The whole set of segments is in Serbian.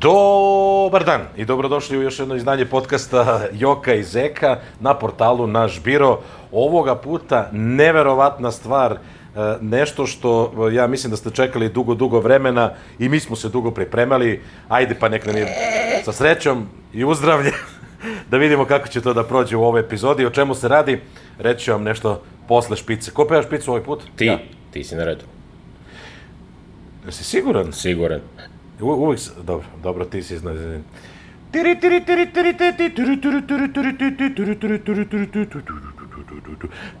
Dobar dan i dobrodošli u još jedno izdanje podcasta Joka i Zeka na portalu Naš biro. Ovoga puta neverovatna stvar, e, nešto što e, ja mislim da ste čekali dugo, dugo vremena i mi smo se dugo pripremali. Ajde pa nek nam je sa srećom i uzdravlje da vidimo kako će to da prođe u ovoj epizodi. O čemu se radi, reći vam nešto posle špice. Ko peva špicu ovaj put? Ti, Ja. ti si na redu. Jesi siguran? Siguran. Uvijek, dobro, dobro, ti si iznad...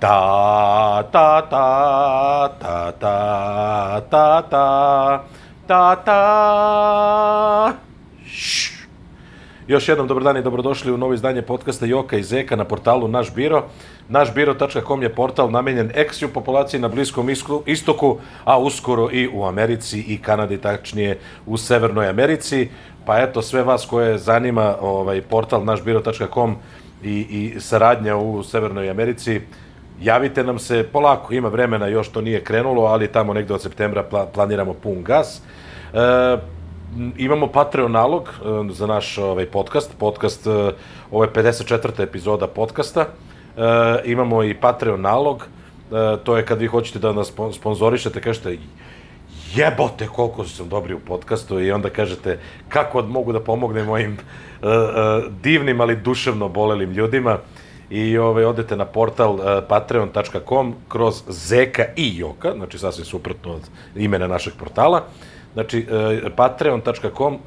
Ta ta ta ta ta ta ta ta ta Još jednom dobar dan i dobrodošli u novo izdanje podcasta Joka i Zeka na portalu Naš biro. Našbiro.com je portal namenjen eksiju populaciji na Bliskom istoku, a uskoro i u Americi i Kanadi, tačnije u Severnoj Americi. Pa eto, sve vas koje zanima ovaj portal našbiro.com i, i saradnja u Severnoj Americi, javite nam se polako, ima vremena, još to nije krenulo, ali tamo negde od septembra pla- planiramo pun gas. E, imamo Patreon nalog e, za naš ovaj podcast. Podcast e, ovo je 54. epizoda podcasta. E, imamo i Patreon nalog. E, to je kad vi hoćete da nas spo- sponzorišete, kažete jebote koliko sam dobri u podcastu i onda kažete kako mogu da pomognem mojim e, e, divnim ali duševno bolelim ljudima i ovaj, odete na portal e, patreon.com kroz Zeka i Joka, znači sasvim suprotno od imena našeg portala. Znači, e, patreon.com e,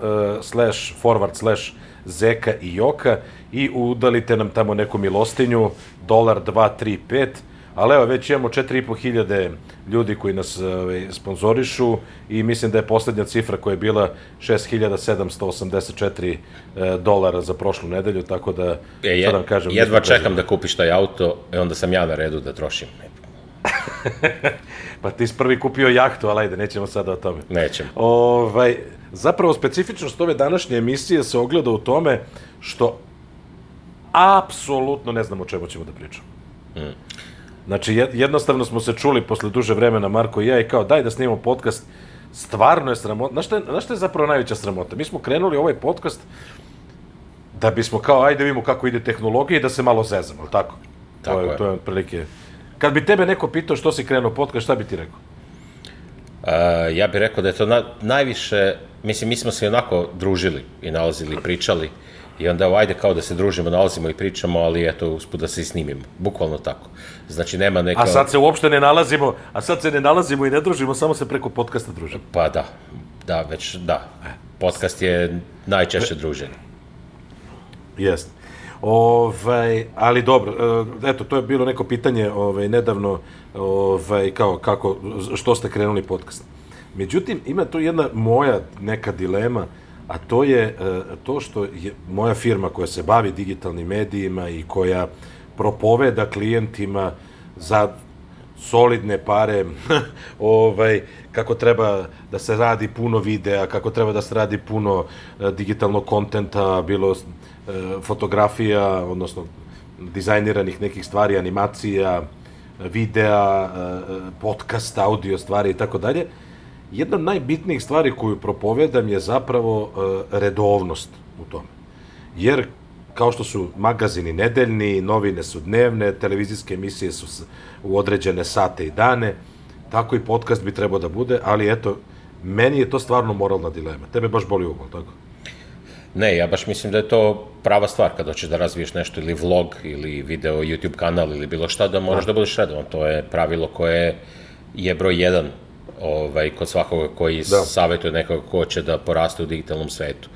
slash forward slash Zeka i Joka i udalite nam tamo neku milostinju, dolar, dva, tri, pet, ali evo, već imamo 4,5 hiljade ljudi koji nas ovaj, sponzorišu i mislim da je poslednja cifra koja je bila 6784 e, dolara za prošlu nedelju, tako da, E, šta je, da vam kažem, jedva nismo čekam da kupiš taj auto, e onda sam ja na redu da trošim. Pa ti si prvi kupio jahtu, ali ajde, nećemo sada o tome. Nećem. Ovaj, zapravo, specifičnost ove današnje emisije se ogleda u tome što apsolutno ne znam o čemu ćemo da pričamo. Znači, jed- jednostavno smo se čuli posle duže vremena, Marko i ja, i kao, daj da snimamo podcast, stvarno je sramota. Znaš šta, znaš šta je zapravo najveća sramota? Mi smo krenuli ovaj podcast da bismo kao, ajde vidimo kako ide tehnologija i da se malo zezamo, ali tako? Tako to je, je. To je otprilike... Kad bi tebe neko pitao što si krenuo podcast, šta bi ti rekao? Uh, ja bih rekao da je to na, najviše, mislim, mi smo se onako družili i nalazili i pričali i onda evo, ajde kao da se družimo, nalazimo i pričamo, ali eto, usput da se i snimimo. Bukvalno tako. Znači, nema neka... A sad se uopšte ne nalazimo, a sad se ne nalazimo i ne družimo, samo se preko podcasta družimo. Pa da, da, već, da. Podcast je najčešće druženje. Jeste. Ovaj, ali dobro, e, eto, to je bilo neko pitanje ovaj, nedavno, ovaj, kao, kako, što ste krenuli podcast. Međutim, ima tu jedna moja neka dilema, a to je e, to što je moja firma koja se bavi digitalnim medijima i koja propoveda klijentima za solidne pare, ovaj, kako treba da se radi puno videa, kako treba da se radi puno e, digitalnog kontenta, bilo fotografija, odnosno dizajniranih nekih stvari, animacija, videa, e, e, podcast, audio stvari i tako dalje. Jedna od najbitnijih stvari koju propovedam je zapravo e, redovnost u tome. Jer kao što su magazini nedeljni, novine su dnevne, televizijske emisije su u određene sate i dane, tako i podcast bi trebao da bude, ali eto, meni je to stvarno moralna dilema. Tebe baš boli ugol, tako? Ne, ja baš mislim da je to prava stvar kad hoćeš da razviješ nešto ili vlog ili video YouTube kanal ili bilo šta da moraš da budeš redovan. To je pravilo koje je broj jedan ovaj, kod svakoga koji Da. da. savjetuje nekoga ko će da poraste u digitalnom svetu.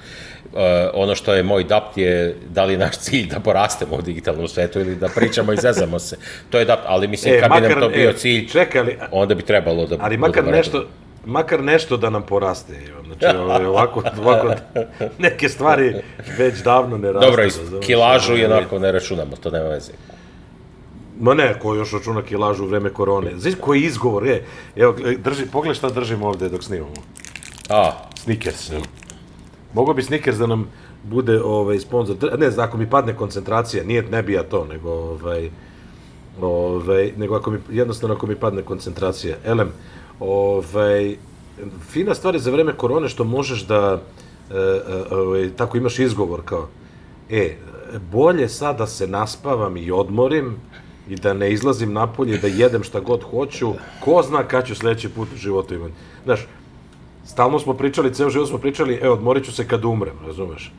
E, ono što je moj dapt je da li je naš cilj da porastemo u digitalnom svetu ili da pričamo i zezamo se. To je dapt, ali mislim E, kad bi nam makar- to bio e, cilj, čekaj, ali- onda bi trebalo da Ali makar redovni. nešto, makar nešto da nam poraste. Znači, ovaj, ovako, ovako, neke stvari već davno ne rastu. Dobro, i razumeš? kilažu i Ovaj, onako ne računamo, to nema veze. Ma ne, ko još računa kilažu u vreme korone. Znaš koji izgovor je? Evo, drži, pogledaj šta držimo ovde dok snimamo. A, Snickers. Evo. Mogu bi Snickers da nam bude ovaj sponsor. Ne, znam, ako mi padne koncentracija, nije ne bi ja to, nego ovaj ovaj nego ako mi jednostavno ako mi padne koncentracija. Elem, ovaj fina stvar je za vreme korone što možeš da e, e, ovaj, tako imaš izgovor kao, e, bolje sad da se naspavam i odmorim i da ne izlazim napolje da jedem šta god hoću, ko zna kad ću sledeći put u životu imati. Znaš, stalno smo pričali, ceo život smo pričali, e, odmorit ću se kad umrem, razumeš?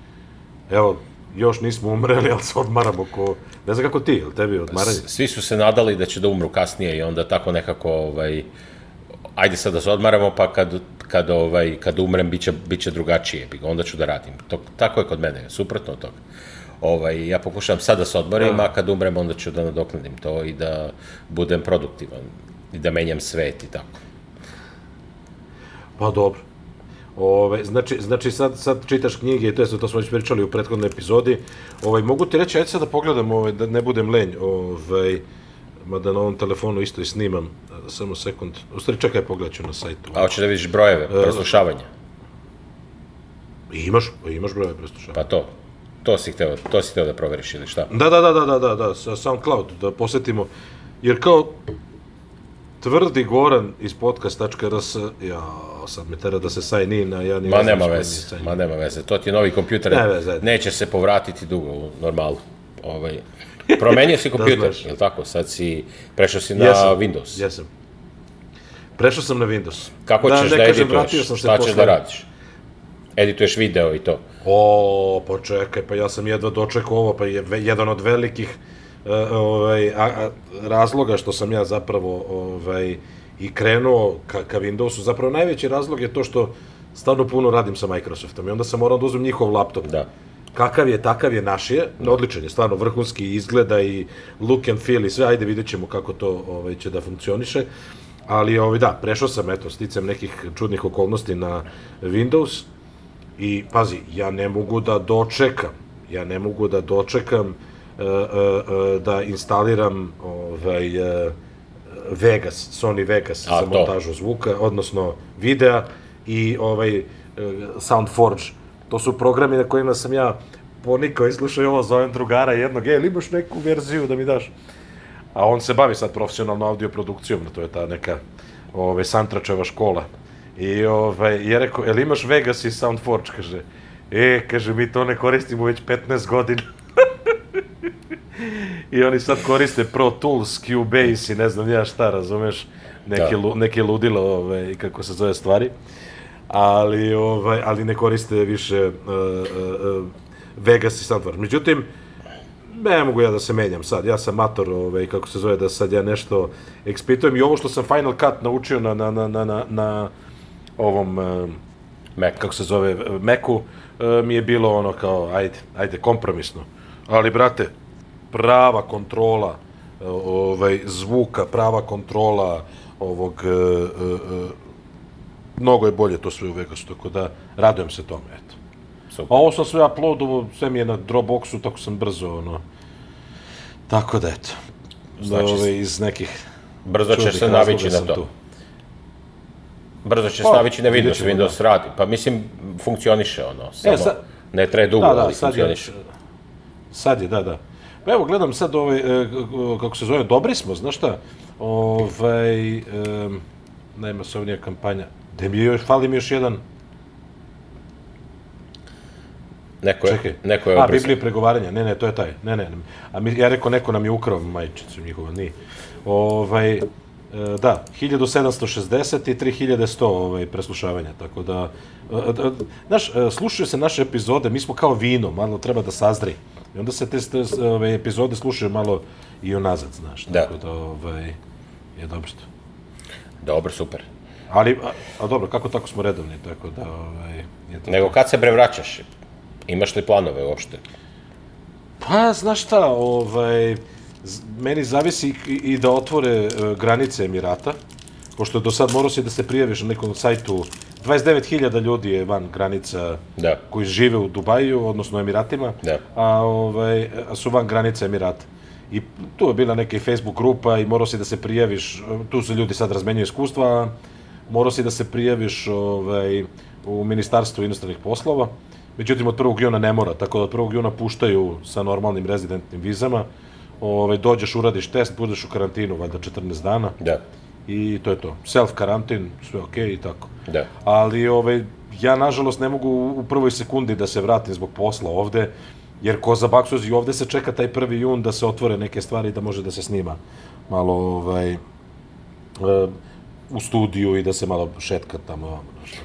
Evo, još nismo umreli, ali se odmaramo ko... Ne znam kako ti, jel tebi odmaranje? Svi su se nadali da će da umru kasnije i onda tako nekako, ovaj, ajde sad da se odmaramo, pa kad, kad, ovaj, kad umrem, bit će, bit će drugačije, onda ću da radim. To, tako je kod mene, suprotno od toga. Ovaj, ja pokušavam sad da se odmorim, a kad umrem, onda ću da nadoknadim to i da budem produktivan i da menjam svet i tako. Pa dobro. Ove, znači, znači sad, sad čitaš knjige i to, je, to smo već pričali u prethodnoj epizodi. Ovaj, mogu ti reći, ajde sad da pogledam, ovaj, da ne budem lenj, ovaj, mada na ovom telefonu isto i snimam, samo sekund. U stvari, čekaj, pogledat ću na sajtu. A hoćeš da vidiš brojeve, preslušavanja? I imaš, imaš brojeve preslušanja. Pa to, to si hteo, to si hteo da proveriš ili šta? Da, da, da, da, da, da, da, sa SoundCloud, da posetimo. Jer kao tvrdi Goran iz podcast.rs, ja, sad me tera da se sign in, a ja ni Ma nema veze, ma nema veze. To ti je novi kompjuter, Ne veze. neće se povratiti dugo u normalu. Ovaj, promenio si kompjuter, znaš. je li tako? Sad si, prešao si na Jesam, Windows. Jesam. Prešao sam na Windows. Kako ćeš da, ne kažem, edituješ? sam se Šta ćeš posle- da radiš? Edituješ video i to. O, pa čekaj, pa ja sam jedva dočekao ovo, pa je jedan od velikih e, ovaj, a, a, razloga što sam ja zapravo ovaj, i krenuo ka, ka Windowsu, zapravo najveći razlog je to što stvarno puno radim sa Microsoftom i onda sam morao da uzmem njihov laptop. Da. Kakav je, takav je naš je, odličan je, stvarno vrhunski izgleda i look and feel i sve, ajde vidjet ćemo kako to ovaj, će da funkcioniše. Ali ovaj, da, prešao sam, eto, sticam nekih čudnih okolnosti na Windows i pazi, ja ne mogu da dočekam, ja ne mogu da dočekam e, e, e, da instaliram ovaj, e, Vegas, Sony Vegas A, za to. montažu zvuka, odnosno videa i ovaj e, Soundforge. To su programi na kojima sam ja ponikao i slušao ovo, zovem drugara jednog, e, imaš neku verziju da mi daš? A on se bavi sad profesionalno audio produkcijom, to je ta neka ovaj, Santračeva škola. I ovaj, je rekao, jel imaš Vegas i Soundforge? Kaže, e, kaže, mi to ne koristimo već 15 godina. I oni sad koriste Pro Tools, Cubase i ne znam ja šta, razumeš, neke, Da. lu, neke ludilo, ovaj, kako se zove stvari. Ali, ovaj, ali ne koriste više uh, uh, uh, Vegas i Soundforge. Međutim, ne mogu ja da se menjam sad, ja sam mator, ovaj, kako se zove, da sad ja nešto ekspitujem i ovo što sam Final Cut naučio na, na, na, na, na, ovom, eh, Mac. kako se zove, Meku, eh, mi je bilo ono kao, ajde, ajde, kompromisno. Ali, brate, prava kontrola eh, ovaj, zvuka, prava kontrola ovog, eh, eh, eh, mnogo je bolje to sve u Vegasu, tako da radujem se tome, eto. Super. A ovo sam sve uploadovo, sve mi je na Dropboxu, tako sam brzo, ono... Tako da, eto. Znači, da, ove, iz nekih Brzo ćeš se navići na to. tu. Brzo ćeš Pa, navići na Windows, Windows radi. Pa mislim, funkcioniše ono, samo sad- ne traje dugo, Da, da, ali sad je, funkcioniše. sad je, da, da. Pa evo, gledam sad ovaj, e, kako se zove, dobri smo, znaš šta? Ovaj, e, najmasovnija kampanja. Da mi je još, fali mi još jedan, Neko je, čekaj. neko je A. Biblije pregovaranja, ne, ne, to je taj, ne, ne, a mi, ja rekao, neko nam je ukrao majčicu njihova, nije. Ovaj, e, da, 1760 i 3100 ovaj, preslušavanja, tako da, e, e, znaš, slušaju se naše epizode, mi smo kao vino, malo treba da sazri. I onda se te, te ove, epizode slušaju malo i unazad, znaš, Da. tako da, ovaj, je dobro što. Dobro, super. Ali, a, a dobro, kako tako smo redovni, tako da, ovaj, je to Nego kad se bre vraćaš? Imaš li planove uopšte? Pa, znaš šta, ovaj, meni zavisi i, i da otvore e, granice Emirata, pošto do sad morao si da se prijaviš na nekom sajtu, 29.000 ljudi je van granica Da. koji žive u Dubaju, odnosno Emiratima, Da. a, ovaj, a su van granice Emirata. I tu je bila neka Facebook grupa i morao si da se prijaviš, tu se ljudi sad razmenjuju iskustva, morao si da se prijaviš ovaj, u Ministarstvu inostranih poslova, međutim od 1. juna ne mora, tako da od 1. juna puštaju sa normalnim rezidentnim vizama, ovaj, dođeš, uradiš test, budeš u karantinu, valjda 14 dana, Da. i to je to. Self karantin, sve okej i tako. Da. Ali ovaj, ja nažalost ne mogu u prvoj sekundi da se vratim zbog posla ovde, jer ko za Baksuz i ovde se čeka taj 1. jun da se otvore neke stvari da može da se snima malo ovaj, e, u studiju i da se malo šetka tamo.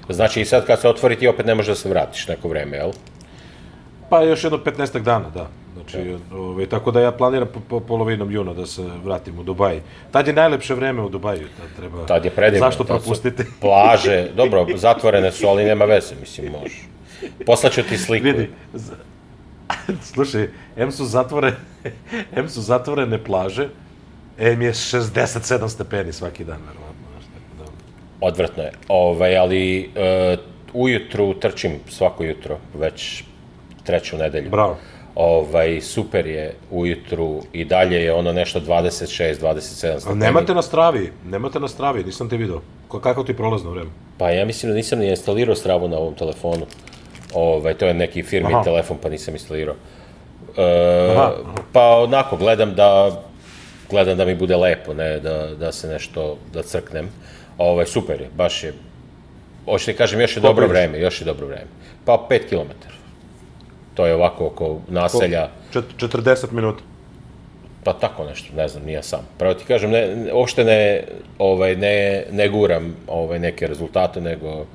Znači i sad kad se otvori ti opet ne možeš da se vratiš neko vreme, jel? Pa još jedno 15 dana, da. Znači, ovaj, tako da ja planiram po, po polovinom juna da se vratim u Dubaj. Tad je najlepše vreme u Dubaju, tad treba... Tad je predivno. Zašto propustiti? Plaže, dobro, zatvorene su, ali nema veze, mislim, može. Poslaću ti sliku. Vidi, z- slušaj, M su zatvorene, M su zatvorene plaže, M je 67 stepeni svaki dan, verovatno. Odvratno je. Ovaj, ali e, ujutru trčim svako jutro, već treću nedelju. Bravo. Ovaj, super je ujutru i dalje je ono nešto 26, 27 A stepeni. nemate na stravi, nemate na stravi, nisam te video. Ko- Kako ti prolazno vreme? Pa ja mislim da nisam ni instalirao stravu na ovom telefonu. Ovaj, to je neki firmi Aha. telefon, pa nisam instalirao. E, Aha, Pa onako, gledam da gledam da mi bude lepo, ne da, da se nešto, da crknem. Ovaj, super je, baš je, hoćete ti kažem, još je dobro vreme, još je dobro vreme. Pa 5 km. To je ovako oko naselja, Čet- 40 minuta. pa tako nešto, ne znam, nije sam. Pravo ti kažem, ne, uopšte ne, ovaj, ne, ne guram ovaj, neke rezultate, nego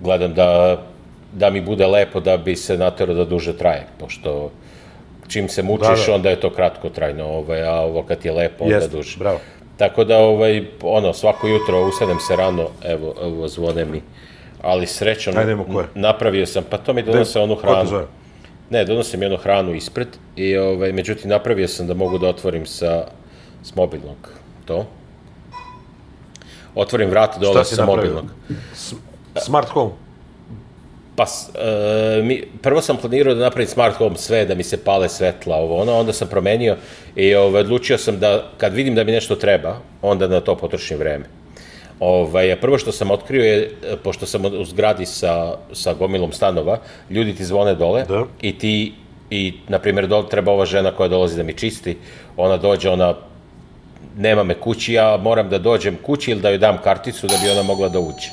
gledam da, da mi bude lepo da bi se naterao da duže traje, pošto čim se mučiš, Da, da. onda je to kratko trajno, ovaj, a ovo kad je lepo, onda Jeste, duže. bravo. Tako da, ovaj, ono, svako jutro usedem se rano, evo, evo zvone mi, ali srećom, napravio sam, pa to mi donose onu hranu. Ne, donosim jednu hranu ispred i ovaj, međutim napravio sam da mogu da otvorim sa, s mobilnog to. Otvorim vrat dole sa napravio? mobilnog. Smart home. Pa, e, mi, prvo sam planirao da napravim smart home sve, da mi se pale svetla, ovo ono, onda sam promenio i ovaj, odlučio sam da kad vidim da mi nešto treba, onda na to potrošim vreme. Ovaj, prvo što sam otkrio je, e, pošto sam u zgradi sa, sa gomilom stanova, ljudi ti zvone dole Da. i ti, i, na primjer, dole treba ova žena koja dolazi da mi čisti, ona dođe, ona nema me kući, ja moram da dođem kući ili da joj dam karticu da bi ona mogla da uđe.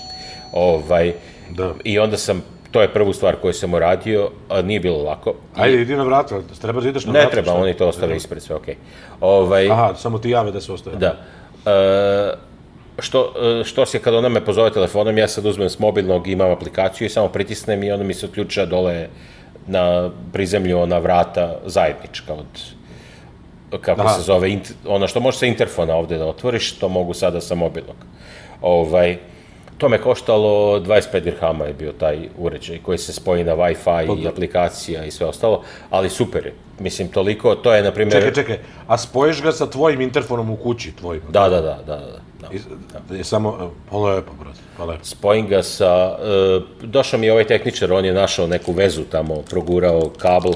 Ovaj, Da. I onda sam, to je prvu stvar koju sam uradio, a nije bilo lako. Ajde, idi na vrata, treba da ideš na Ne vrata. treba, šta? oni to ostave ispred, sve okej. Ovaj, Aha, samo ti jave da se ostaje. Da. E, što, e, što se kad ona me pozove telefonom, ja sad uzmem s mobilnog, imam aplikaciju i samo pritisnem i onda mi se uključa dole na prizemlju ona vrata zajednička od kako Aha. se zove, int, ono što može sa interfona ovde da otvoriš, to mogu sada sa mobilnog. Ovaj, to me koštalo 25 dirhama je bio taj uređaj koji se spoji na Wi-Fi i aplikacija i sve ostalo, ali super je. Mislim, toliko, to je, na primjer... Čekaj, čekaj, a spojiš ga sa tvojim interfonom u kući, tvojim? Da, da, da, da, da. da. I, je samo, pa lepo, brate, pa lepo. spojim ga sa... E, došao mi je ovaj tehničar, on je našao neku vezu tamo, progurao kabel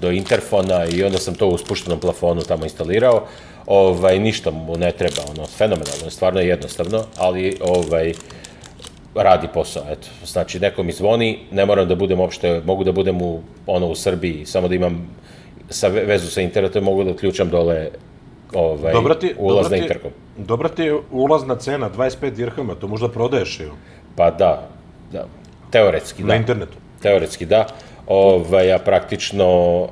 do interfona i onda sam to u spuštenom plafonu tamo instalirao. Ovaj, ništa mu ne treba, ono, fenomenalno, stvarno je jednostavno, ali ovaj, radi posao, eto. Znači, neko mi zvoni, ne moram da budem uopšte, mogu da budem u, ono, u Srbiji, samo da imam sa ve- vezu sa internetom, mogu da uključam dole ovaj, Dobra ti, ulaz dobra na ti, interkom. dobra ti je ulazna cena, 25 dirhama, to možda prodaješ je Pa da, da, teoretski, na da. internetu. Teoretski da. Ovaj, a praktično,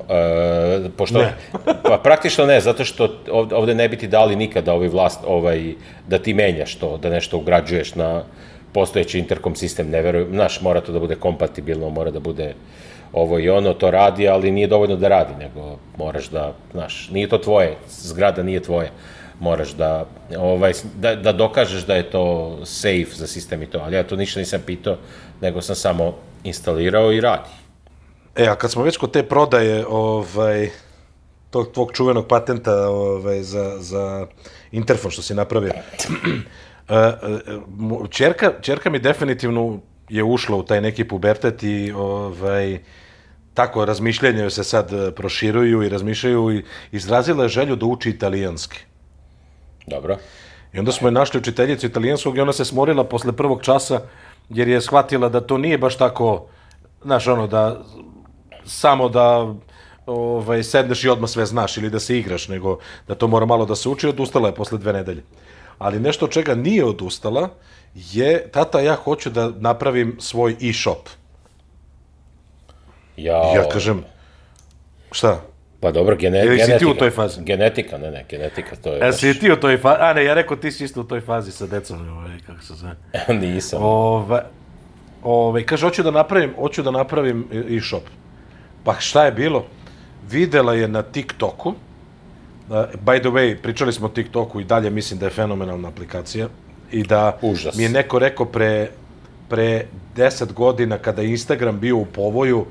e, pošto, Ne. pa praktično ne, zato što ovde, ovde ne bi ti dali nikada ovaj vlast, ovaj, da ti menjaš to, da nešto ugrađuješ na postojeći interkom sistem, ne verujem, znaš, mora to da bude kompatibilno, mora da bude ovo i ono, to radi, ali nije dovoljno da radi, nego moraš da, znaš, nije to tvoje, zgrada nije tvoja, moraš da, ovaj, da, da dokažeš da je to safe za sistem i to, ali ja to ništa nisam pitao, nego sam samo instalirao i radi. E, a kad smo već kod te prodaje, ovaj, tog tvog čuvenog patenta ovaj, za, za interfon što si napravio, e, e, čerka, čerka mi definitivno je ušla u taj neki pubertet i ovaj, tako razmišljanje joj se sad e, proširuju i razmišljaju i izrazila je želju da uči italijanski. Dobro. I onda smo je našli učiteljicu italijanskog i ona se smorila posle prvog časa jer je shvatila da to nije baš tako, znaš, ono, da samo da ovaj, sedneš i odmah sve znaš ili da se igraš, nego da to mora malo da se uči, odustala je posle dve nedelje. Ali nešto od čega nije odustala je, tata, ja hoću da napravim svoj e-shop. Ja, Ja kažem, šta? Pa dobro, gene, Jel si ti genetika. u toj fazi? Genetika, ne, ne, genetika, to je baš... si ti u toj fazi? A ne, ja rekao ti si isto u toj fazi sa decom, ovaj, kako se zove. Nisam. Ove, ove, kaže, hoću da napravim, hoću da napravim e-shop. Pa šta je bilo? Videla je na TikToku, by the way, pričali smo o TikToku i dalje mislim da je fenomenalna aplikacija i da Užas. mi je neko rekao pre, pre 10 godina kada je Instagram bio u povoju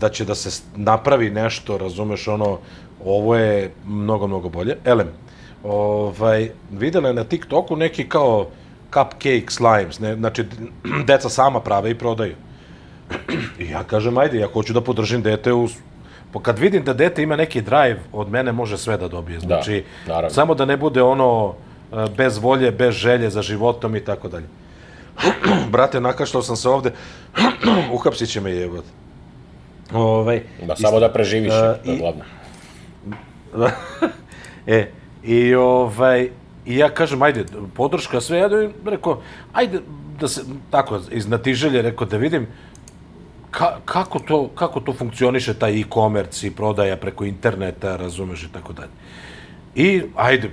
da će da se napravi nešto, razumeš, ono, ovo je mnogo, mnogo bolje. Elem, ovaj, videla je na TikToku neki kao cupcake slimes, ne, znači deca sama prave i prodaju. I ja kažem, ajde, ja hoću da podržim dete u... Po kad vidim da dete ima neki drive, od mene može sve da dobije. Znači, naravno. samo da ne bude ono e, bez volje, bez želje za životom i tako dalje. Brate, nakašlao sam se ovde, uhapsit će me jebot. Ovaj, Ma, samo da preživiš, E, to je glavno. e, i ovaj, i ja kažem, ajde, podrška sve, ja da rekao, ajde, da se, tako, iz natiželje, rekao, da vidim, ka, kako, to, kako to funkcioniše, taj e-commerce i prodaja preko interneta, razumeš i tako dalje. I, ajde,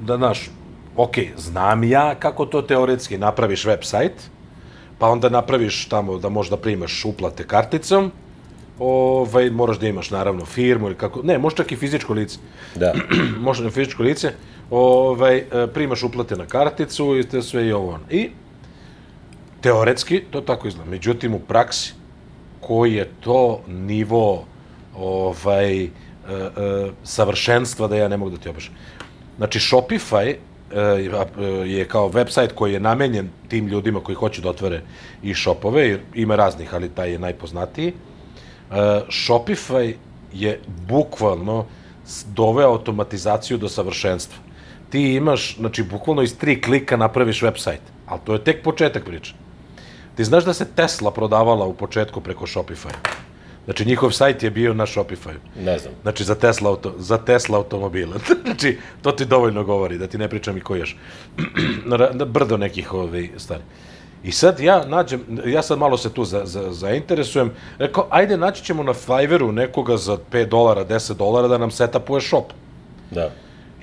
da, znaš, ok, znam ja kako to teoretski, napraviš website, pa onda napraviš tamo da možeš da primaš uplate karticom, ovaj, moraš da imaš naravno firmu ili kako, ne, možeš čak i fizičko lice, Da. može na fizičko lice, ovaj, e, primaš uplate na karticu i te sve i ovo. I teoretski to tako izgleda. Međutim, u praksi, koji je to nivo ovaj, e, e, savršenstva da ja ne mogu da ti opišem. Znači, Shopify e, je kao website koji je namenjen tim ljudima koji hoće da otvore i shopove, jer ima raznih, ali taj je najpoznatiji. Uh, Shopify je bukvalno doveo automatizaciju do savršenstva. Ti imaš, znači, bukvalno iz tri klika napraviš website, ali to je tek početak priče. Ti znaš da se Tesla prodavala u početku preko Shopify? Znači, njihov sajt je bio na Shopify. Ne znam. Znači, za Tesla, auto, za Tesla automobile. znači, to ti dovoljno govori, da ti ne pričam i ko još. Brdo nekih ovaj, stvari. I sad ja nađem, ja sad malo se tu za, za, zainteresujem, rekao, ajde naći ćemo na Fiverru nekoga za 5 dolara, 10 dolara da nam setapuje shop. Da.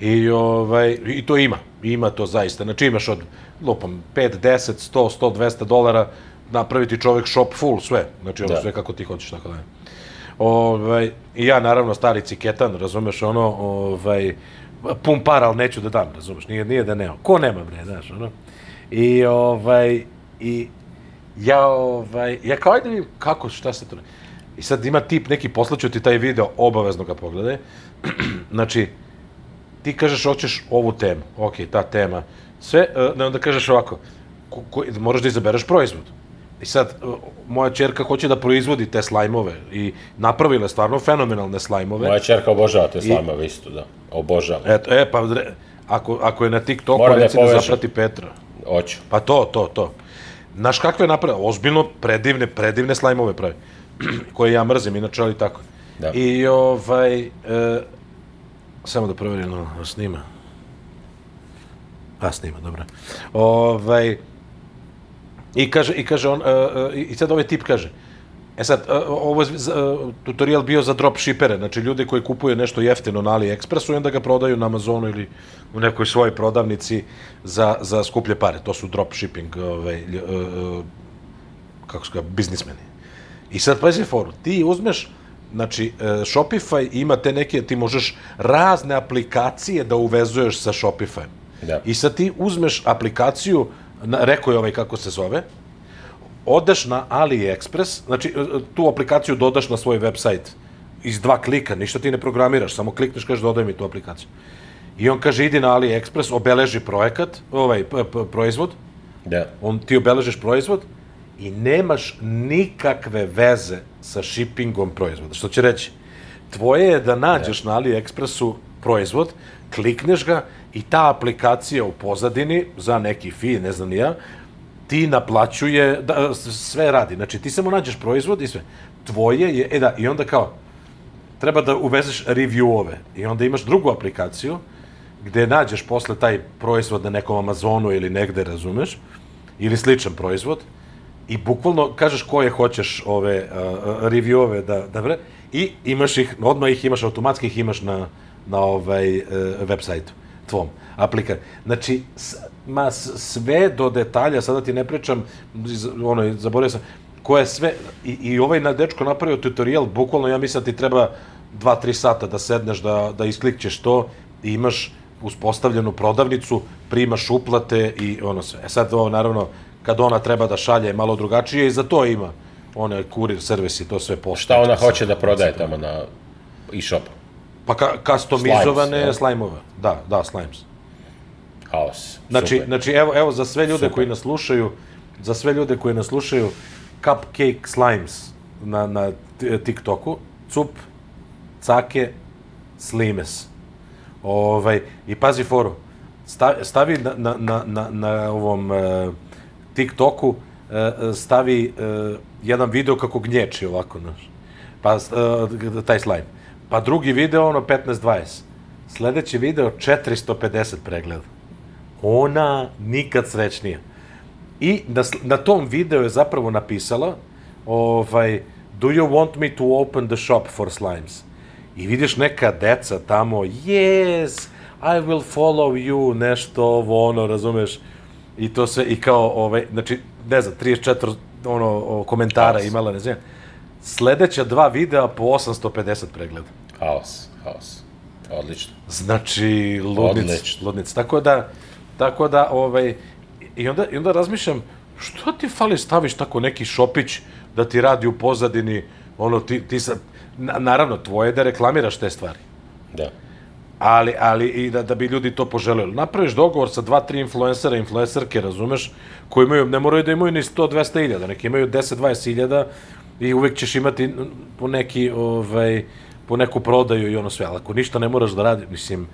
I, ovaj, I to ima, ima to zaista. Znači imaš od, lupam, 5, 10, 100, 100, 200 dolara, napraviti čovek shop full, sve. Znači ono Da. sve kako ti hoćeš, tako da je. Ovaj, I ja naravno stari ciketan, razumeš, ono, ovaj, pun para, ali neću da dam, razumeš, nije, nije da nema. Ko nema, bre, znaš, ono. I, ovaj, i ja, ovaj, ja kao, ajde vidim kako, šta se to... I sad ima tip, neki poslaću ti taj video, obavezno ga pogledaj. znači, ti kažeš hoćeš ovu temu, ok, ta tema, sve, e, ne onda kažeš ovako, ko, ko, moraš da izabereš proizvod. I sad, e, moja čerka hoće da proizvodi te slajmove i napravila je stvarno fenomenalne slajmove. Moja čerka obožava te slajmove isto, da. Obožava. Eto, e, pa, re- ako, ako je na TikToku, Moram da reci da, povežem. zaprati Petra. Hoću. Pa to, to, to. Znaš kakve je napravila? Ozbiljno predivne, predivne slajmove pravi. koje ja mrzim, inače, ali tako. Da. I ovaj... E, samo da proverim, no, snima. A, snima, dobro. Ovaj... I kaže, i kaže on, e, e, i sad ovaj tip kaže, E sad, e, ovo je tutorial bio za dropshippere, znači ljude koji kupuju nešto jeftino na AliExpressu i onda ga prodaju na Amazonu ili u nekoj svojoj prodavnici za, za skuplje pare. To su dropshipping, ovaj, kako se kaže, biznismeni. I sad, pazi foru, ti uzmeš, znači, e, Shopify ima te neke, ti možeš razne aplikacije da uvezuješ sa Shopify. Da. I sad ti uzmeš aplikaciju, rekao je ovaj kako se zove, odeš na AliExpress, znači e, tu aplikaciju dodaš na svoj website iz dva klika, ništa ti ne programiraš, samo klikneš, kažeš dodaj mi tu aplikaciju. I on kaže idi na AliExpress, obeleži projekat, ovaj proizvod, Da. on ti obeležiš proizvod i nemaš nikakve veze sa shippingom proizvoda. Što će reći, tvoje je da nađeš na AliExpressu proizvod, klikneš ga i ta aplikacija u pozadini za neki fi, ne znam ja, ti naplaćuje, da, sve radi. Znači, ti samo nađeš proizvod i sve. Tvoje je, e da, i onda kao, treba da uvezeš reviewove i onda imaš drugu aplikaciju gde nađeš posle taj proizvod na nekom Amazonu ili negde, razumeš, ili sličan proizvod, i bukvalno kažeš koje hoćeš ove uh, reviewove da, da vre, i imaš ih, odmah ih imaš, automatski ih imaš na, na ovaj uh, web sajtu tvom, aplika. Znači, s, ma sve do detalja, sada ti ne pričam, iz- ono, zaboravio sam, koje sve, i, i ovaj na dečko napravio tutorial, bukvalno ja mislim da ti treba 2-3 sata da sedneš, da, da isklikćeš to i imaš uspostavljenu prodavnicu, primaš uplate i ono sve. E sad ovo naravno, kad ona treba da šalje malo drugačije i za to ima one kurir servis i to sve postoje. Šta ona hoće da prodaje tamo na e-shopu? Pa ka, customizovane Slimes, slajmove. Da, da, slimes. Haos. Znači, Super. znači evo, evo za sve ljude Super. koji nas slušaju, za sve ljude koji nas slušaju, Cupcake Slimes na, na TikToku, cup, cake, slimes. Ovaj, I pazi foru, stavi, stavi na, na, na, na, na ovom uh, TikToku, uh, stavi uh, jedan video kako gnječi ovako, znaš. Pa, taj slime. Pa drugi video, ono, 15-20. Sledeći video, 450 pregleda. Ona nikad srećnija. I na, na tom videu je zapravo napisala ovaj, Do you want me to open the shop for slimes? I vidiš neka deca tamo, yes, I will follow you, nešto ovo, ono, razumeš? I to sve, i kao, ovaj, znači, ne znam, 34 ono, o, komentara Haos. imala, ne znam. Sledeća dva videa po 850 pregleda. Haos, haos. Odlično. Znači, ludnic, Odlično. ludnic. Tako da, tako da, ovaj, i onda, i onda razmišljam, što ti fali staviš tako neki šopić da ti radi u pozadini, ono, ti, ti sa, na, naravno, tvoje je da reklamiraš te stvari. Da. Ali, ali i da, da bi ljudi to poželjeli. Napraviš dogovor sa dva, tri influencera, influencerke, razumeš, koji imaju, ne moraju da imaju ni 100-200 iljada, neki imaju 10-20 iljada i uvek ćeš imati po neki, ovaj, po neku prodaju i ono sve, ali ako ništa ne moraš da radi, mislim,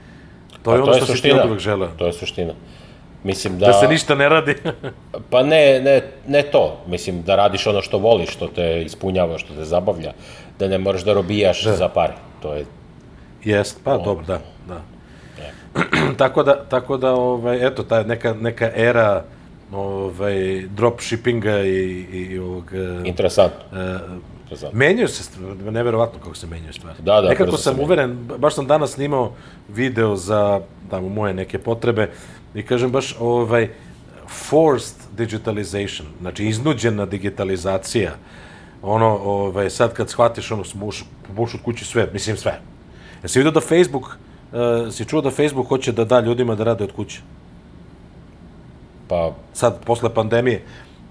to je Pa ono što si ti od uvek želeo. To je suština. Mislim da... Da se ništa ne radi. Pa ne, ne, ne to. Mislim, da radiš ono što voliš, što te ispunjava, što te zabavlja. Da ne moraš da robijaš za pare. To je... Jest, pa dobro, da, da. tako da, tako da, ovaj, eto, ta neka, neka era ovaj, dropshippinga i, i ovog... eh, Interesantno. eh, Interesantno. Menjaju se, stvar- neverovatno kako se menjaju stvari. Da, da, Nekako sam menjaju. uveren, baš sam danas snimao video za tamo moje neke potrebe i kažem baš ovaj forced digitalization, znači iznuđena digitalizacija. Ono, ovaj, sad kad shvatiš ono, buš od kući sve, mislim sve. Jesi vidio da Facebook, uh, si čuo da Facebook hoće da da ljudima da rade od kuće? Pa, sad posle pandemije,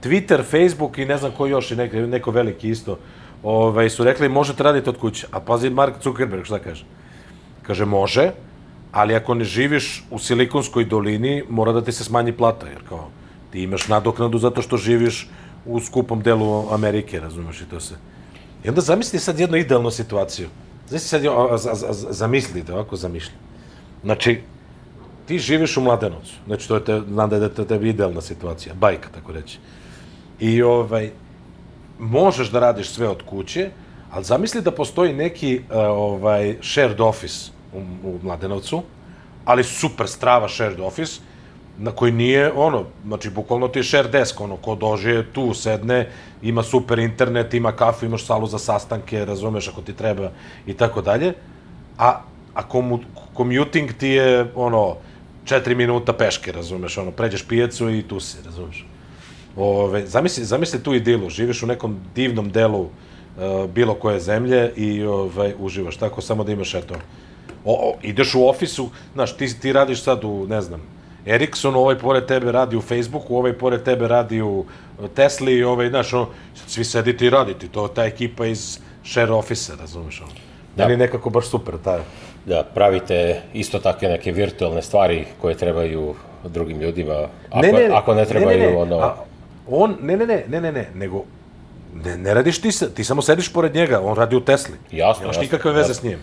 Twitter, Facebook i ne znam ko još i neko, neko veliki isto, ovaj, su rekli možete raditi od kuće. A pazi Mark Zuckerberg šta kaže? Kaže može, ali ako ne živiš u Silikonskoj dolini, mora da ti se smanji plata, jer kao ti imaš nadoknadu zato što živiš u skupom delu Amerike, razumeš i to se. I onda zamisli sad jednu idealnu situaciju. Zamisli sad, a, a, zamislite, ovako zamišljam. Znači, ti živiš u Mladenovcu, znači to je te, znam da je te, tebi idealna situacija, bajka, tako reći. I ovaj, možeš da radiš sve od kuće, ali zamisli da postoji neki uh, ovaj, shared office u, u Mladenovcu, ali super strava shared office, na koji nije ono, znači bukvalno ti je share desk, ono, ko dođe tu, sedne, ima super internet, ima kafu, imaš salu za sastanke, razumeš ako ti treba i tako dalje, a, a komu, commuting ti je ono, četiri minuta peške, razumeš, ono, pređeš pijecu i tu si, razumeš. Ove, zamisli, zamisli tu idilu, živiš u nekom divnom delu uh, bilo koje zemlje i ovaj, uživaš, tako samo da imaš eto. O, o, ideš u ofisu, znaš, ti, ti radiš sad u, ne znam, Ericsson, ovaj pored tebe radi u Facebooku, ovaj pored tebe radi u Tesli, ovaj, znaš, sad svi sedite i radite, to ta ekipa iz share office, razumeš, ono. Da. Meni nekako baš super, ta, da pravite isto takve neke virtualne stvari koje trebaju drugim ljudima. Ako ne, ne, ako ne trebaju, ne, ne, ne. ono... A, on, ne, ne, ne, ne, ne, ne, nego, ne, ne radiš ti, ti samo sediš pored njega, on radi u Tesli. Jasno, Nemaš jasno, nikakve veze jasno. s njim.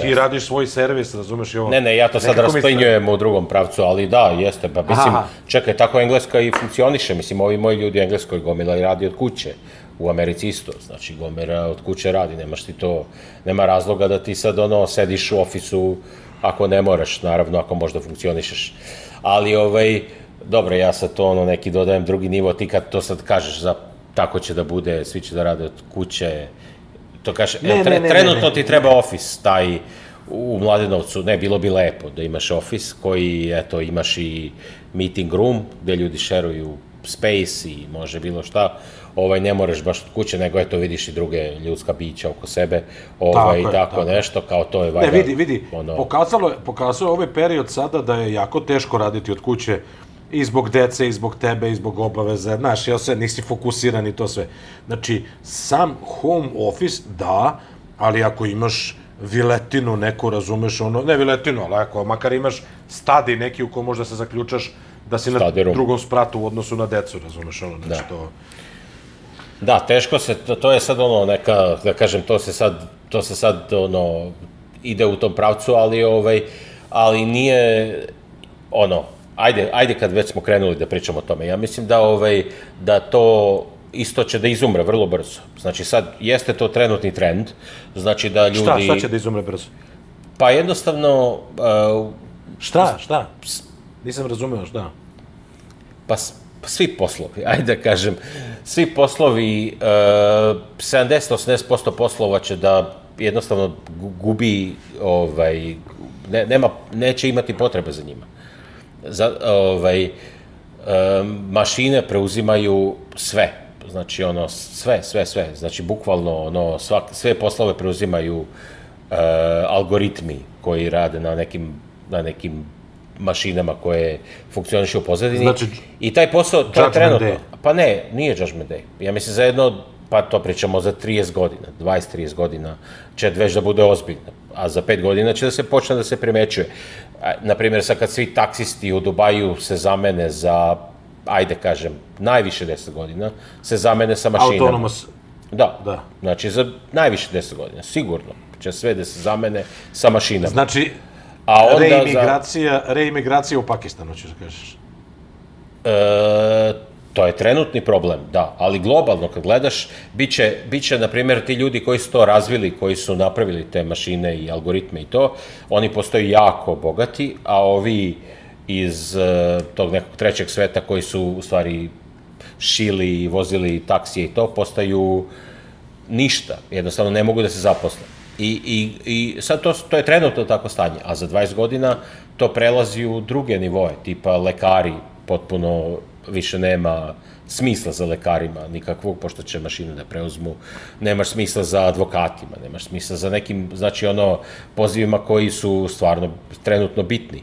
Ti radiš svoj servis, razumeš i ovo. Ne, ne, ja to sad rasplinjujem u drugom pravcu, ali da, jeste, pa mislim, Aha. čekaj, tako Engleska i funkcioniše, mislim, ovi moji ljudi u Engleskoj gomila i radi od kuće, U Americi isto, znači gomera od kuće radi, nemaš ti to, nema razloga da ti sad ono sediš u ofisu ako ne moraš, naravno ako možda funkcionišeš. Ali ovaj, dobro, ja sad to ono neki dodajem drugi nivo, ti kad to sad kažeš za tako će da bude, svi će da rade od kuće, to kaže, Ne, ne, ne, ne, trenutno ne, ne. ti treba ofis, taj u Mladenovcu, ne, bilo bi lepo da imaš ofis koji, eto, imaš i meeting room gde ljudi šeruju space i može bilo šta, ovaj, ne moraš baš od kuće, nego eto vidiš i druge ljudska bića oko sebe, ovaj, Tako tako, je, tako, nešto, kao to je Ne, valjda... vidi, vidi, Ono, pokazalo je, pokazao je ovaj period sada da je jako teško raditi od kuće i zbog dece, i zbog tebe, i zbog obaveza, znaš, ja se nisi fokusiran i to sve. Znači, sam home office, da, ali ako imaš viletinu neku, razumeš, ono, ne viletinu, ali ako makar imaš stadi neki u kom možda se zaključaš da si na Study room. drugom spratu u odnosu na decu, razumeš, ono, znači Da. to... Da, teško se, to, to je sad ono neka, da kažem, to se sad, to se sad ono, ide u tom pravcu, ali ovaj, ali nije, ono, ajde, ajde kad već smo krenuli da pričamo o tome, ja mislim da ovaj, da to isto će da izumre vrlo brzo. Znači sad, jeste to trenutni trend, znači da ljudi... Šta, šta će da izumre brzo? Pa jednostavno, uh, Šta, šta? Nisam razumeo, šta? Pa, pa svi poslovi, ajde da kažem, svi poslovi, e, 70-80% poslova će da jednostavno gu- gubi, ovaj, ne, nema, neće imati potrebe za njima. Za, ovaj, mašine preuzimaju sve, znači ono, sve, sve, sve, znači bukvalno ono, svak, sve poslove preuzimaju e, algoritmi koji rade na nekim, na nekim mašinama koje funkcionišu u pozadini. Znači, I taj posao, to je trenutno. Day. Pa ne, nije Judgment Day. Ja mislim za jedno, pa to pričamo za 30 godina, 20-30 godina će već da bude ozbiljno. A za 5 godina će da se počne da se primećuje. A, Naprimjer, sad kad svi taksisti u Dubaju se zamene za, ajde kažem, najviše 10 godina, se zamene sa mašinama. Autonomous. Da, Da. Znači, za najviše 10 godina, sigurno će sve da se zamene sa mašinama. Znači, A onda za- reimigracija, reimigracija u Pakistanu, ćeš da kažeš. E, to je trenutni problem, da, ali globalno kad gledaš, biće, biće na primjer, ti ljudi koji su to razvili, koji su napravili te mašine i algoritme i to, oni postoji jako bogati, a ovi iz e, tog nekog trećeg sveta koji su u stvari šili i vozili taksije i to, postaju ništa, jednostavno ne mogu da se zaposle. I, i, i sad to, to je trenutno tako stanje, a za 20 godina to prelazi u druge nivoe, tipa lekari, potpuno više nema smisla za lekarima nikakvog, pošto će mašine da preuzmu, nemaš smisla za advokatima, nemaš smisla za nekim, znači ono, pozivima koji su stvarno trenutno bitni.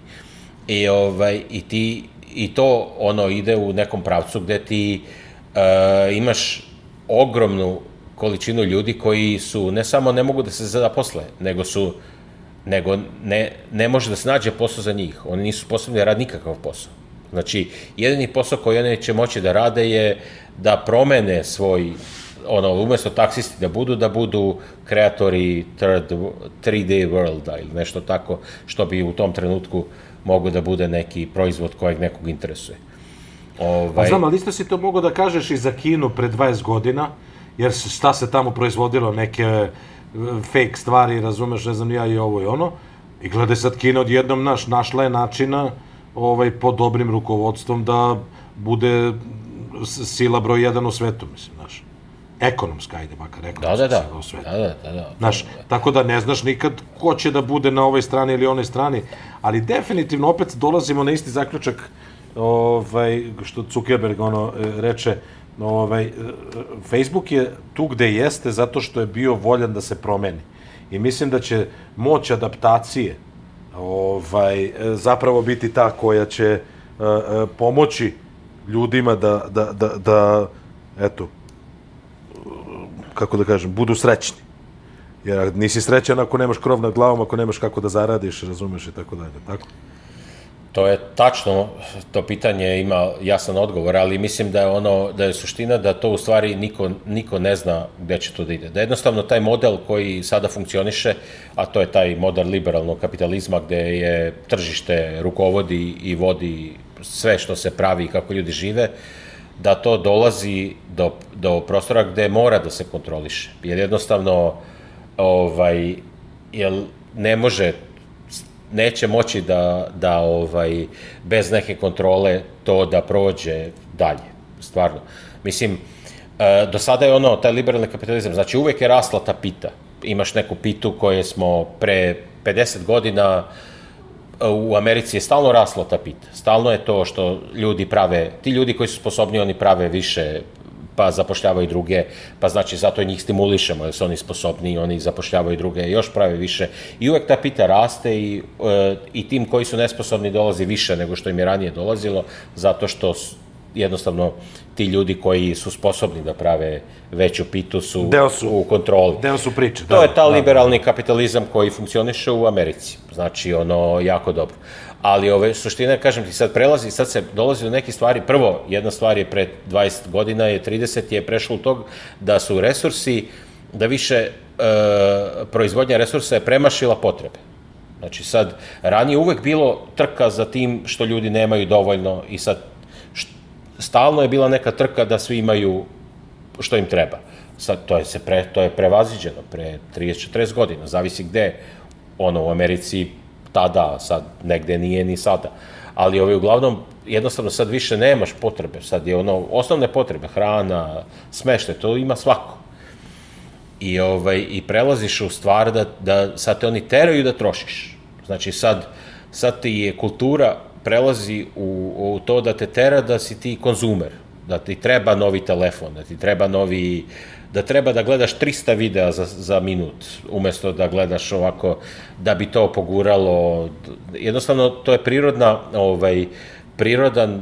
I, ovaj, i, ti, i to ono ide u nekom pravcu gde ti e, imaš ogromnu količinu ljudi koji su ne samo ne mogu da se zaposle, nego su nego ne, ne može da se nađe posao za njih. Oni nisu sposobni da rade nikakav posao. Znači, jedini posao koji oni će moći da rade je da promene svoj ono, umesto taksisti da budu, da budu kreatori third, 3D worlda ili nešto tako, što bi u tom trenutku mogo da bude neki proizvod kojeg nekog interesuje. Ovaj, znam, ali isto si to mogo da kažeš i za Kinu pre 20 godina, jer šta se tamo proizvodilo, neke e, fake stvari, razumeš, ne znam ja i ovo i ono. I gledaj sad Kina odjednom naš, našla je načina ovaj, pod dobrim rukovodstvom da bude sila broj jedan u svetu, mislim, znaš. Ekonomska, ajde, makar da, ekonomska da, da, sila u svetu. da, da, da, da. Znaš, tako da ne znaš nikad ko će da bude na ovoj strani ili onoj strani, ali definitivno opet dolazimo na isti zaključak ovaj, što Zuckerberg ono e, reče, ovaj, e, Facebook je tu gde jeste zato što je bio voljan da se promeni. I mislim da će moć adaptacije ovaj, e, zapravo biti ta koja će e, pomoći ljudima da, da, da, da eto, kako da kažem, budu srećni. Jer nisi srećan ako nemaš krov nad glavom, ako nemaš kako da zaradiš, razumeš i tako dalje, tako? To je tačno, to pitanje ima jasan odgovor, ali mislim da je ono, da je suština da to u stvari niko, niko ne zna gde će to da ide. Da jednostavno taj model koji sada funkcioniše, a to je taj model liberalnog kapitalizma gde je tržište rukovodi i vodi sve što se pravi i kako ljudi žive, da to dolazi do, do prostora gde mora da se kontroliše. Jer jednostavno, ovaj, jel ne može neće moći da, da ovaj, bez neke kontrole to da prođe dalje, stvarno. Mislim, e, do sada je ono, taj liberalni kapitalizam, znači uvek je rasla ta pita. Imaš neku pitu koje smo pre 50 godina e, u Americi je stalno rasla ta pita. Stalno je to što ljudi prave, ti ljudi koji su sposobni, oni prave više pa zapošljavaju druge, pa znači zato njih stimulišemo, jer su oni sposobni, oni zapošljavaju druge, još prave više. I uvek ta pita raste i, e, i tim koji su nesposobni dolazi više nego što im je ranije dolazilo, zato što jednostavno ti ljudi koji su sposobni da prave veću pitu su, Deo su u kontroli. Deo su priče. To da, je ta da, liberalni kapitalizam koji funkcioniše u Americi. Znači, ono, jako dobro. Ali ove suštine, kažem ti, sad prelazi, sad se dolazi do neke stvari. Prvo, jedna stvar je pre 20 godina, je 30 je prešlo u tog da su resursi, da više e, proizvodnja resursa je premašila potrebe. Znači sad, ranije uvek bilo trka za tim što ljudi nemaju dovoljno i sad stalno je bila neka trka da svi imaju što im treba. Sad, to je, se pre, to je prevaziđeno pre 30-40 godina, zavisi gde, ono, u Americi tada, sad negde nije ni sada. Ali ovaj, uglavnom, jednostavno sad više nemaš potrebe, sad je ono, osnovne potrebe, hrana, smešte, to ima svako. I, ovaj, i prelaziš u stvar da, da sad te oni teraju da trošiš. Znači sad, sad ti je kultura prelazi u, u to da te tera da si ti konzumer, da ti treba novi telefon, da ti treba novi da treba da gledaš 300 videa za, za minut, umesto da gledaš ovako, da bi to poguralo. Jednostavno, to je prirodna, ovaj, prirodan,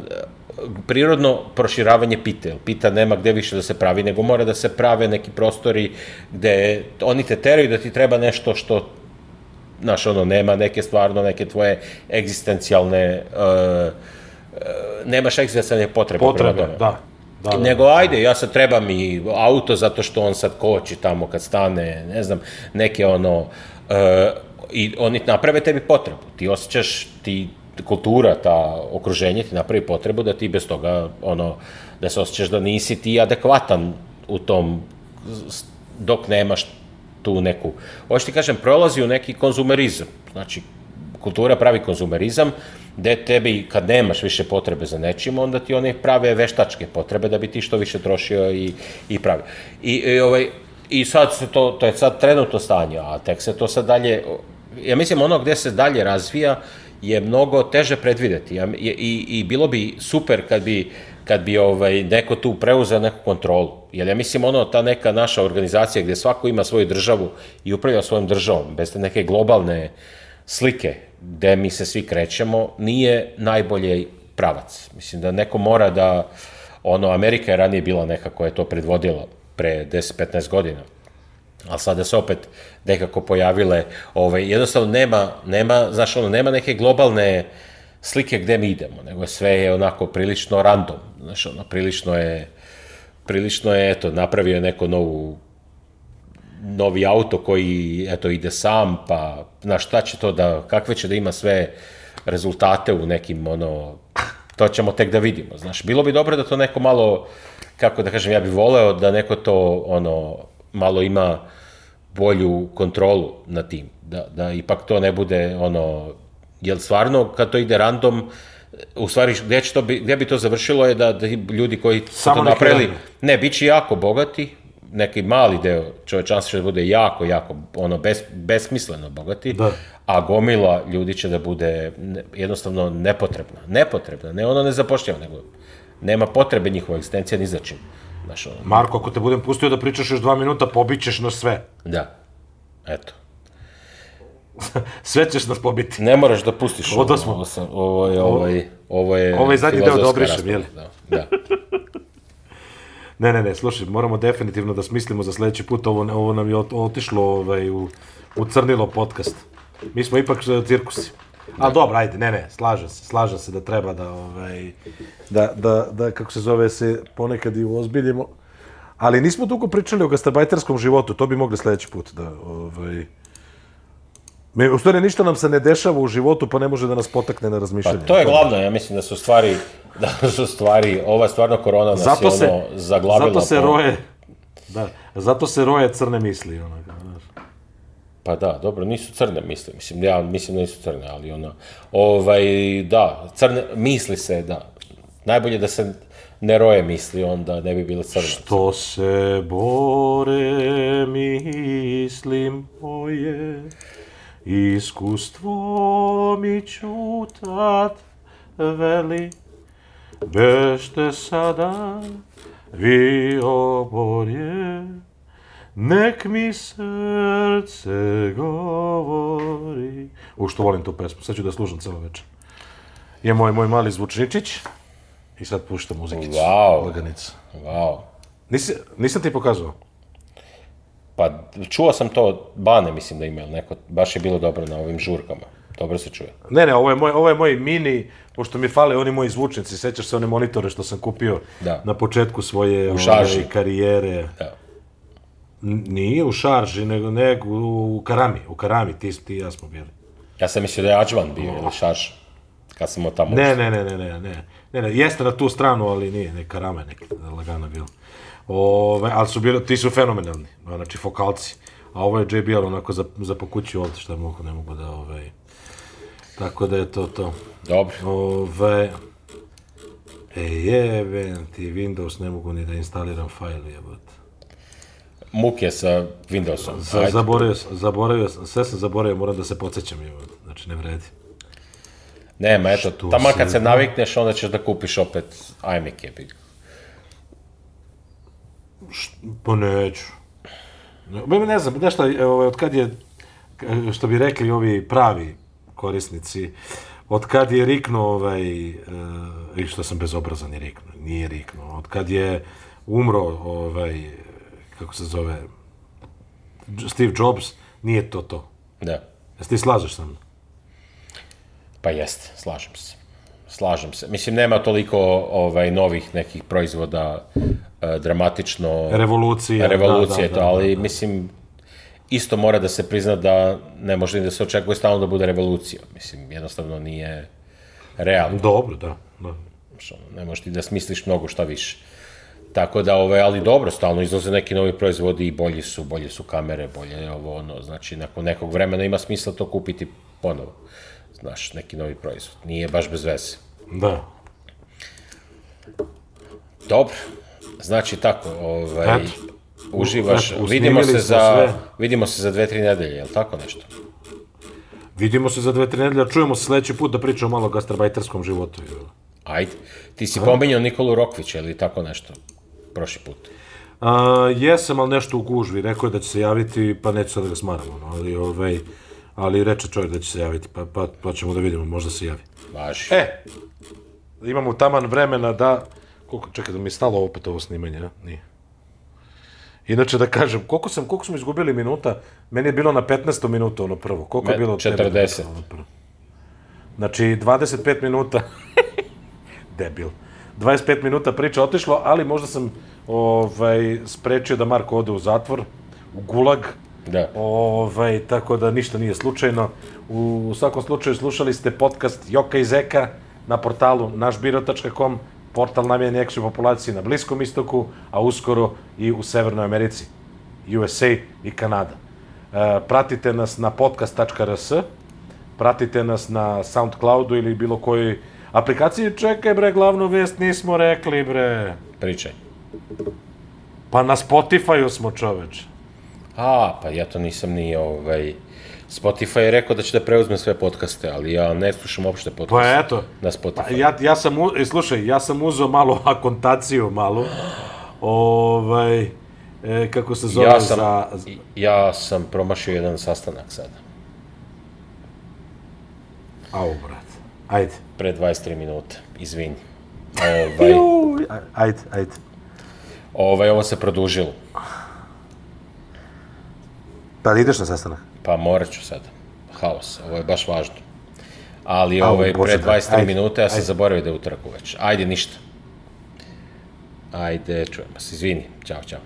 prirodno proširavanje pite. Pita nema gde više da se pravi, nego mora da se prave neki prostori gde oni te teraju da ti treba nešto što znaš, ono, nema neke stvarno, neke tvoje egzistencijalne, uh, uh, nemaš egzistencijalne potrebe. Potrebe, da. Da, da, Nego, ajde, ja sad trebam i auto zato što on sad koči tamo kad stane, ne znam, neke ono, uh, i oni naprave tebi potrebu. Ti osjećaš, ti kultura, ta okruženje ti napravi potrebu da ti bez toga, ono, da se osjećaš da nisi ti adekvatan u tom, dok nemaš tu neku, hoćeš ti kažem, prolazi u neki konzumerizam. Znači, kultura pravi konzumerizam, gde tebi, kad nemaš više potrebe za nečim, onda ti one prave veštačke potrebe da bi ti što više trošio i, i pravi. I, i, ovaj, I sad se to, to je sad trenutno stanje, a tek se to sad dalje, ja mislim ono gde se dalje razvija je mnogo teže predvideti. Ja, i, i, bilo bi super kad bi kad bi ovaj, neko tu preuzeo neku kontrolu. Jer ja mislim ono, ta neka naša organizacija gde svako ima svoju državu i upravlja svojom državom, bez te neke globalne slike gde mi se svi krećemo, nije najbolji pravac. Mislim da neko mora da, ono, Amerika je ranije bila neka koja je to predvodila pre 10-15 godina, ali sada se opet nekako pojavile, ovaj, jednostavno nema, nema, znaš, ono, nema neke globalne slike gde mi idemo, nego sve je onako prilično random, znaš, ono, prilično je, prilično je, eto, napravio je neko novu novi auto koji eto ide sam, pa na šta će to da, kakve će da ima sve rezultate u nekim ono to ćemo tek da vidimo, znaš. Bilo bi dobro da to neko malo kako da kažem, ja bih voleo da neko to ono malo ima bolju kontrolu na tim, da, da ipak to ne bude ono, jel stvarno kad to ide random, u stvari gde, će to bi, gde bi to završilo je da, da ljudi koji su to napravili, ne, bit će jako bogati, neki mali deo čovečanstva će da bude jako, jako, ono, bes, besmisleno bogati, da. a gomila ljudi će da bude jednostavno nepotrebna. Nepotrebna, ne ono ne zapošljava, nego nema potrebe njihova egzistencija ni za čim. Znaš, ono, Marko, ako te budem pustio da pričaš još dva minuta, pobićeš na sve. Da, eto. sve ćeš nas pobiti. Ne moraš da pustiš ovo. smo. Ovo, ovo, je, ovo, je, ovo je... Ovo je zadnji deo da obrišem, jel? Da, da. Ne, ne, ne, slušaj, moramo definitivno da smislimo za sledeći put, ovo, ovo nam je otišlo ovaj, u, u crnilo podcast. Mi smo ipak cirkusi. A dobro, ajde, ne, ne, slažem se, slažem se da treba da, ovaj, da, da, da, kako se zove, se ponekad i uozbiljimo. Ali nismo dugo pričali o gastarbajterskom životu, to bi mogli sledeći put da, ovaj, Mi, u stvari ništa nam se ne dešava u životu pa ne može da nas potakne na Pa razmišljanje. to je glavno, ja mislim da su stvari, da su stvari, ova stvarno korona nas zato je se, ono zaglavila. zato se po- roje, da, zato se roje crne misli. Ono, znaš. Pa da, dobro, nisu crne misli, mislim, ja mislim da nisu crne, ali ono, ovaj, da, crne, misli se, da, najbolje da se ne roje misli, onda ne bi bile crne. To se bore mislim moje, iskustvo mi čutat veli, bešte sada vi oborje, nek mi srce govori. U što volim tu pesmu, sad ću da je slušam celo večer. Je moj, moj mali zvučničić i sad puštam muzikicu. Wow. Laganica. Wow. Nisi, nisam ti pokazao? Pa čuo sam to, Bane mislim da ima ili neko, baš je bilo dobro na ovim žurkama. Dobro se čuje. Ne, ne, ovo je moj, ovo je moj mini, pošto mi fale oni moji zvučnici, sećaš se one monitore što sam kupio Da. na početku svoje u šarži. karijere. Da. Nije u šarži, nego, nego u karami, u karami, ti, ti i ja smo bili. Ja sam mislio da je Ađvan bio ili Šaš, kad sam tamo Ne, ne, ne, ne, ne, ne, ne, ne, jeste na tu stranu, ali nije, ne, karama je neka lagana bila. Ove, ali su bili, ti su fenomenalni, znači fokalci. A ovo je JBL onako za, za po kući ovdje, šta mogu, ne mogu da, ovaj, tako da je to to. Dobro. Ove... E, jebem ti, Windows ne mogu ni da instaliram fajl, jebote. Muk je sa Windowsom. Za, Ajde. zaboravio, sam- zaboravio, sam, sve sam zaboravio, moram da se podsjećam, jebote. Znači, ne vredi. Nema, eto, tamo kad se navikneš, onda ćeš da kupiš opet iMac jebi ga. Pa neću. Ne, ne znam, znaš šta, e, ovaj, od kad je, k- što bi rekli ovi pravi korisnici, od kad je riknuo ovaj, e, i što sam bezobrazan je riknuo, nije riknuo, od kad je umro ovaj, kako se zove, Steve Jobs, nije to to. Da. Jesi ti slažeš sa mnom? Pa jeste, slažem se. Slažem se. Mislim, nema toliko ovaj, novih nekih proizvoda e, dramatično... Revolucija. revolucije, da, da, to, da, ali da. mislim, isto mora da se prizna da ne može ni da se očekuje stalno da bude revolucija. Mislim, jednostavno nije realno. Dobro, da. da. Ne možeš ti da smisliš mnogo šta više. Tako da, ovaj, ali dobro, stalno izlaze neki novi proizvodi i bolji su, bolje su kamere, bolje je ovo, ono, znači, nakon nekog vremena ima smisla to kupiti ponovo. Znaš, neki novi proizvod. Nije baš bez veze. Da. Dobro, znači tako, ovaj, Eto. uživaš, Eto, vidimo se, za, sve. vidimo se za dve, tri nedelje, je li tako nešto? Vidimo se za dve, tri nedelje, čujemo se sledeći put da pričamo malo o gastarbajterskom životu. jel? Ajde. Ti si pominjao Nikolu Rokvića ili tako nešto prošli put. A, jesam, ali nešto u gužvi. Rekao je da će se javiti, pa neću sad da ga smaram. Ono, ali, ovaj, ali reče čovjek da će se javiti, pa, pa, pa ćemo da vidimo, možda se javi. Važi. E, imamo taman vremena da... Koliko, čekaj, da mi je stalo opet ovo snimanje, a? Nije. Inače da kažem, koliko sam, koliko smo izgubili minuta, meni je bilo na 15. minutu ono prvo. Koliko je bilo? 40. Ono prvo? Znači, 25 minuta. Debil. 25 minuta priča otišlo, ali možda sam ovaj, sprečio da Marko ode u zatvor, u gulag. Da. Ovaj, tako da ništa nije slučajno. U, svakom slučaju slušali ste podcast Joka i Zeka na portalu našbiro.com, portal namijen ekšoj populaciji na Bliskom istoku, a uskoro i u Severnoj Americi, USA i Kanada. E, pratite nas na podcast.rs, pratite nas na Soundcloudu ili bilo kojoj aplikaciji. Čekaj bre, glavnu vest nismo rekli bre. Pričaj. Pa na Spotify-u smo čoveč. A, pa ja to nisam ni ovaj... Spotify je rekao da će da preuzme sve podcaste, ali ja ne slušam uopšte podcaste Pa eto, na Spotify. Pa ja, ja sam, u, e, slušaj, ja sam uzeo malo akontaciju, malu, ovaj, e, kako se zove, ja, sam, za, ja sam promašio jedan sastanak sada. au, brat, ajde. Pre 23 minuta. Izvini. Ovaj, ajde, ajde. ovaj, ovo se produžilo. Pa ideš na sastanak? Pa morat ću sad. Haos, ovo je baš važno. Ali Au, ovaj, pre 23 ajde, minuta ja sam ajde. zaboravio da je utorak uveč. Ajde, ništa. Ajde, čujemo se. Izvini. Ćao, čao.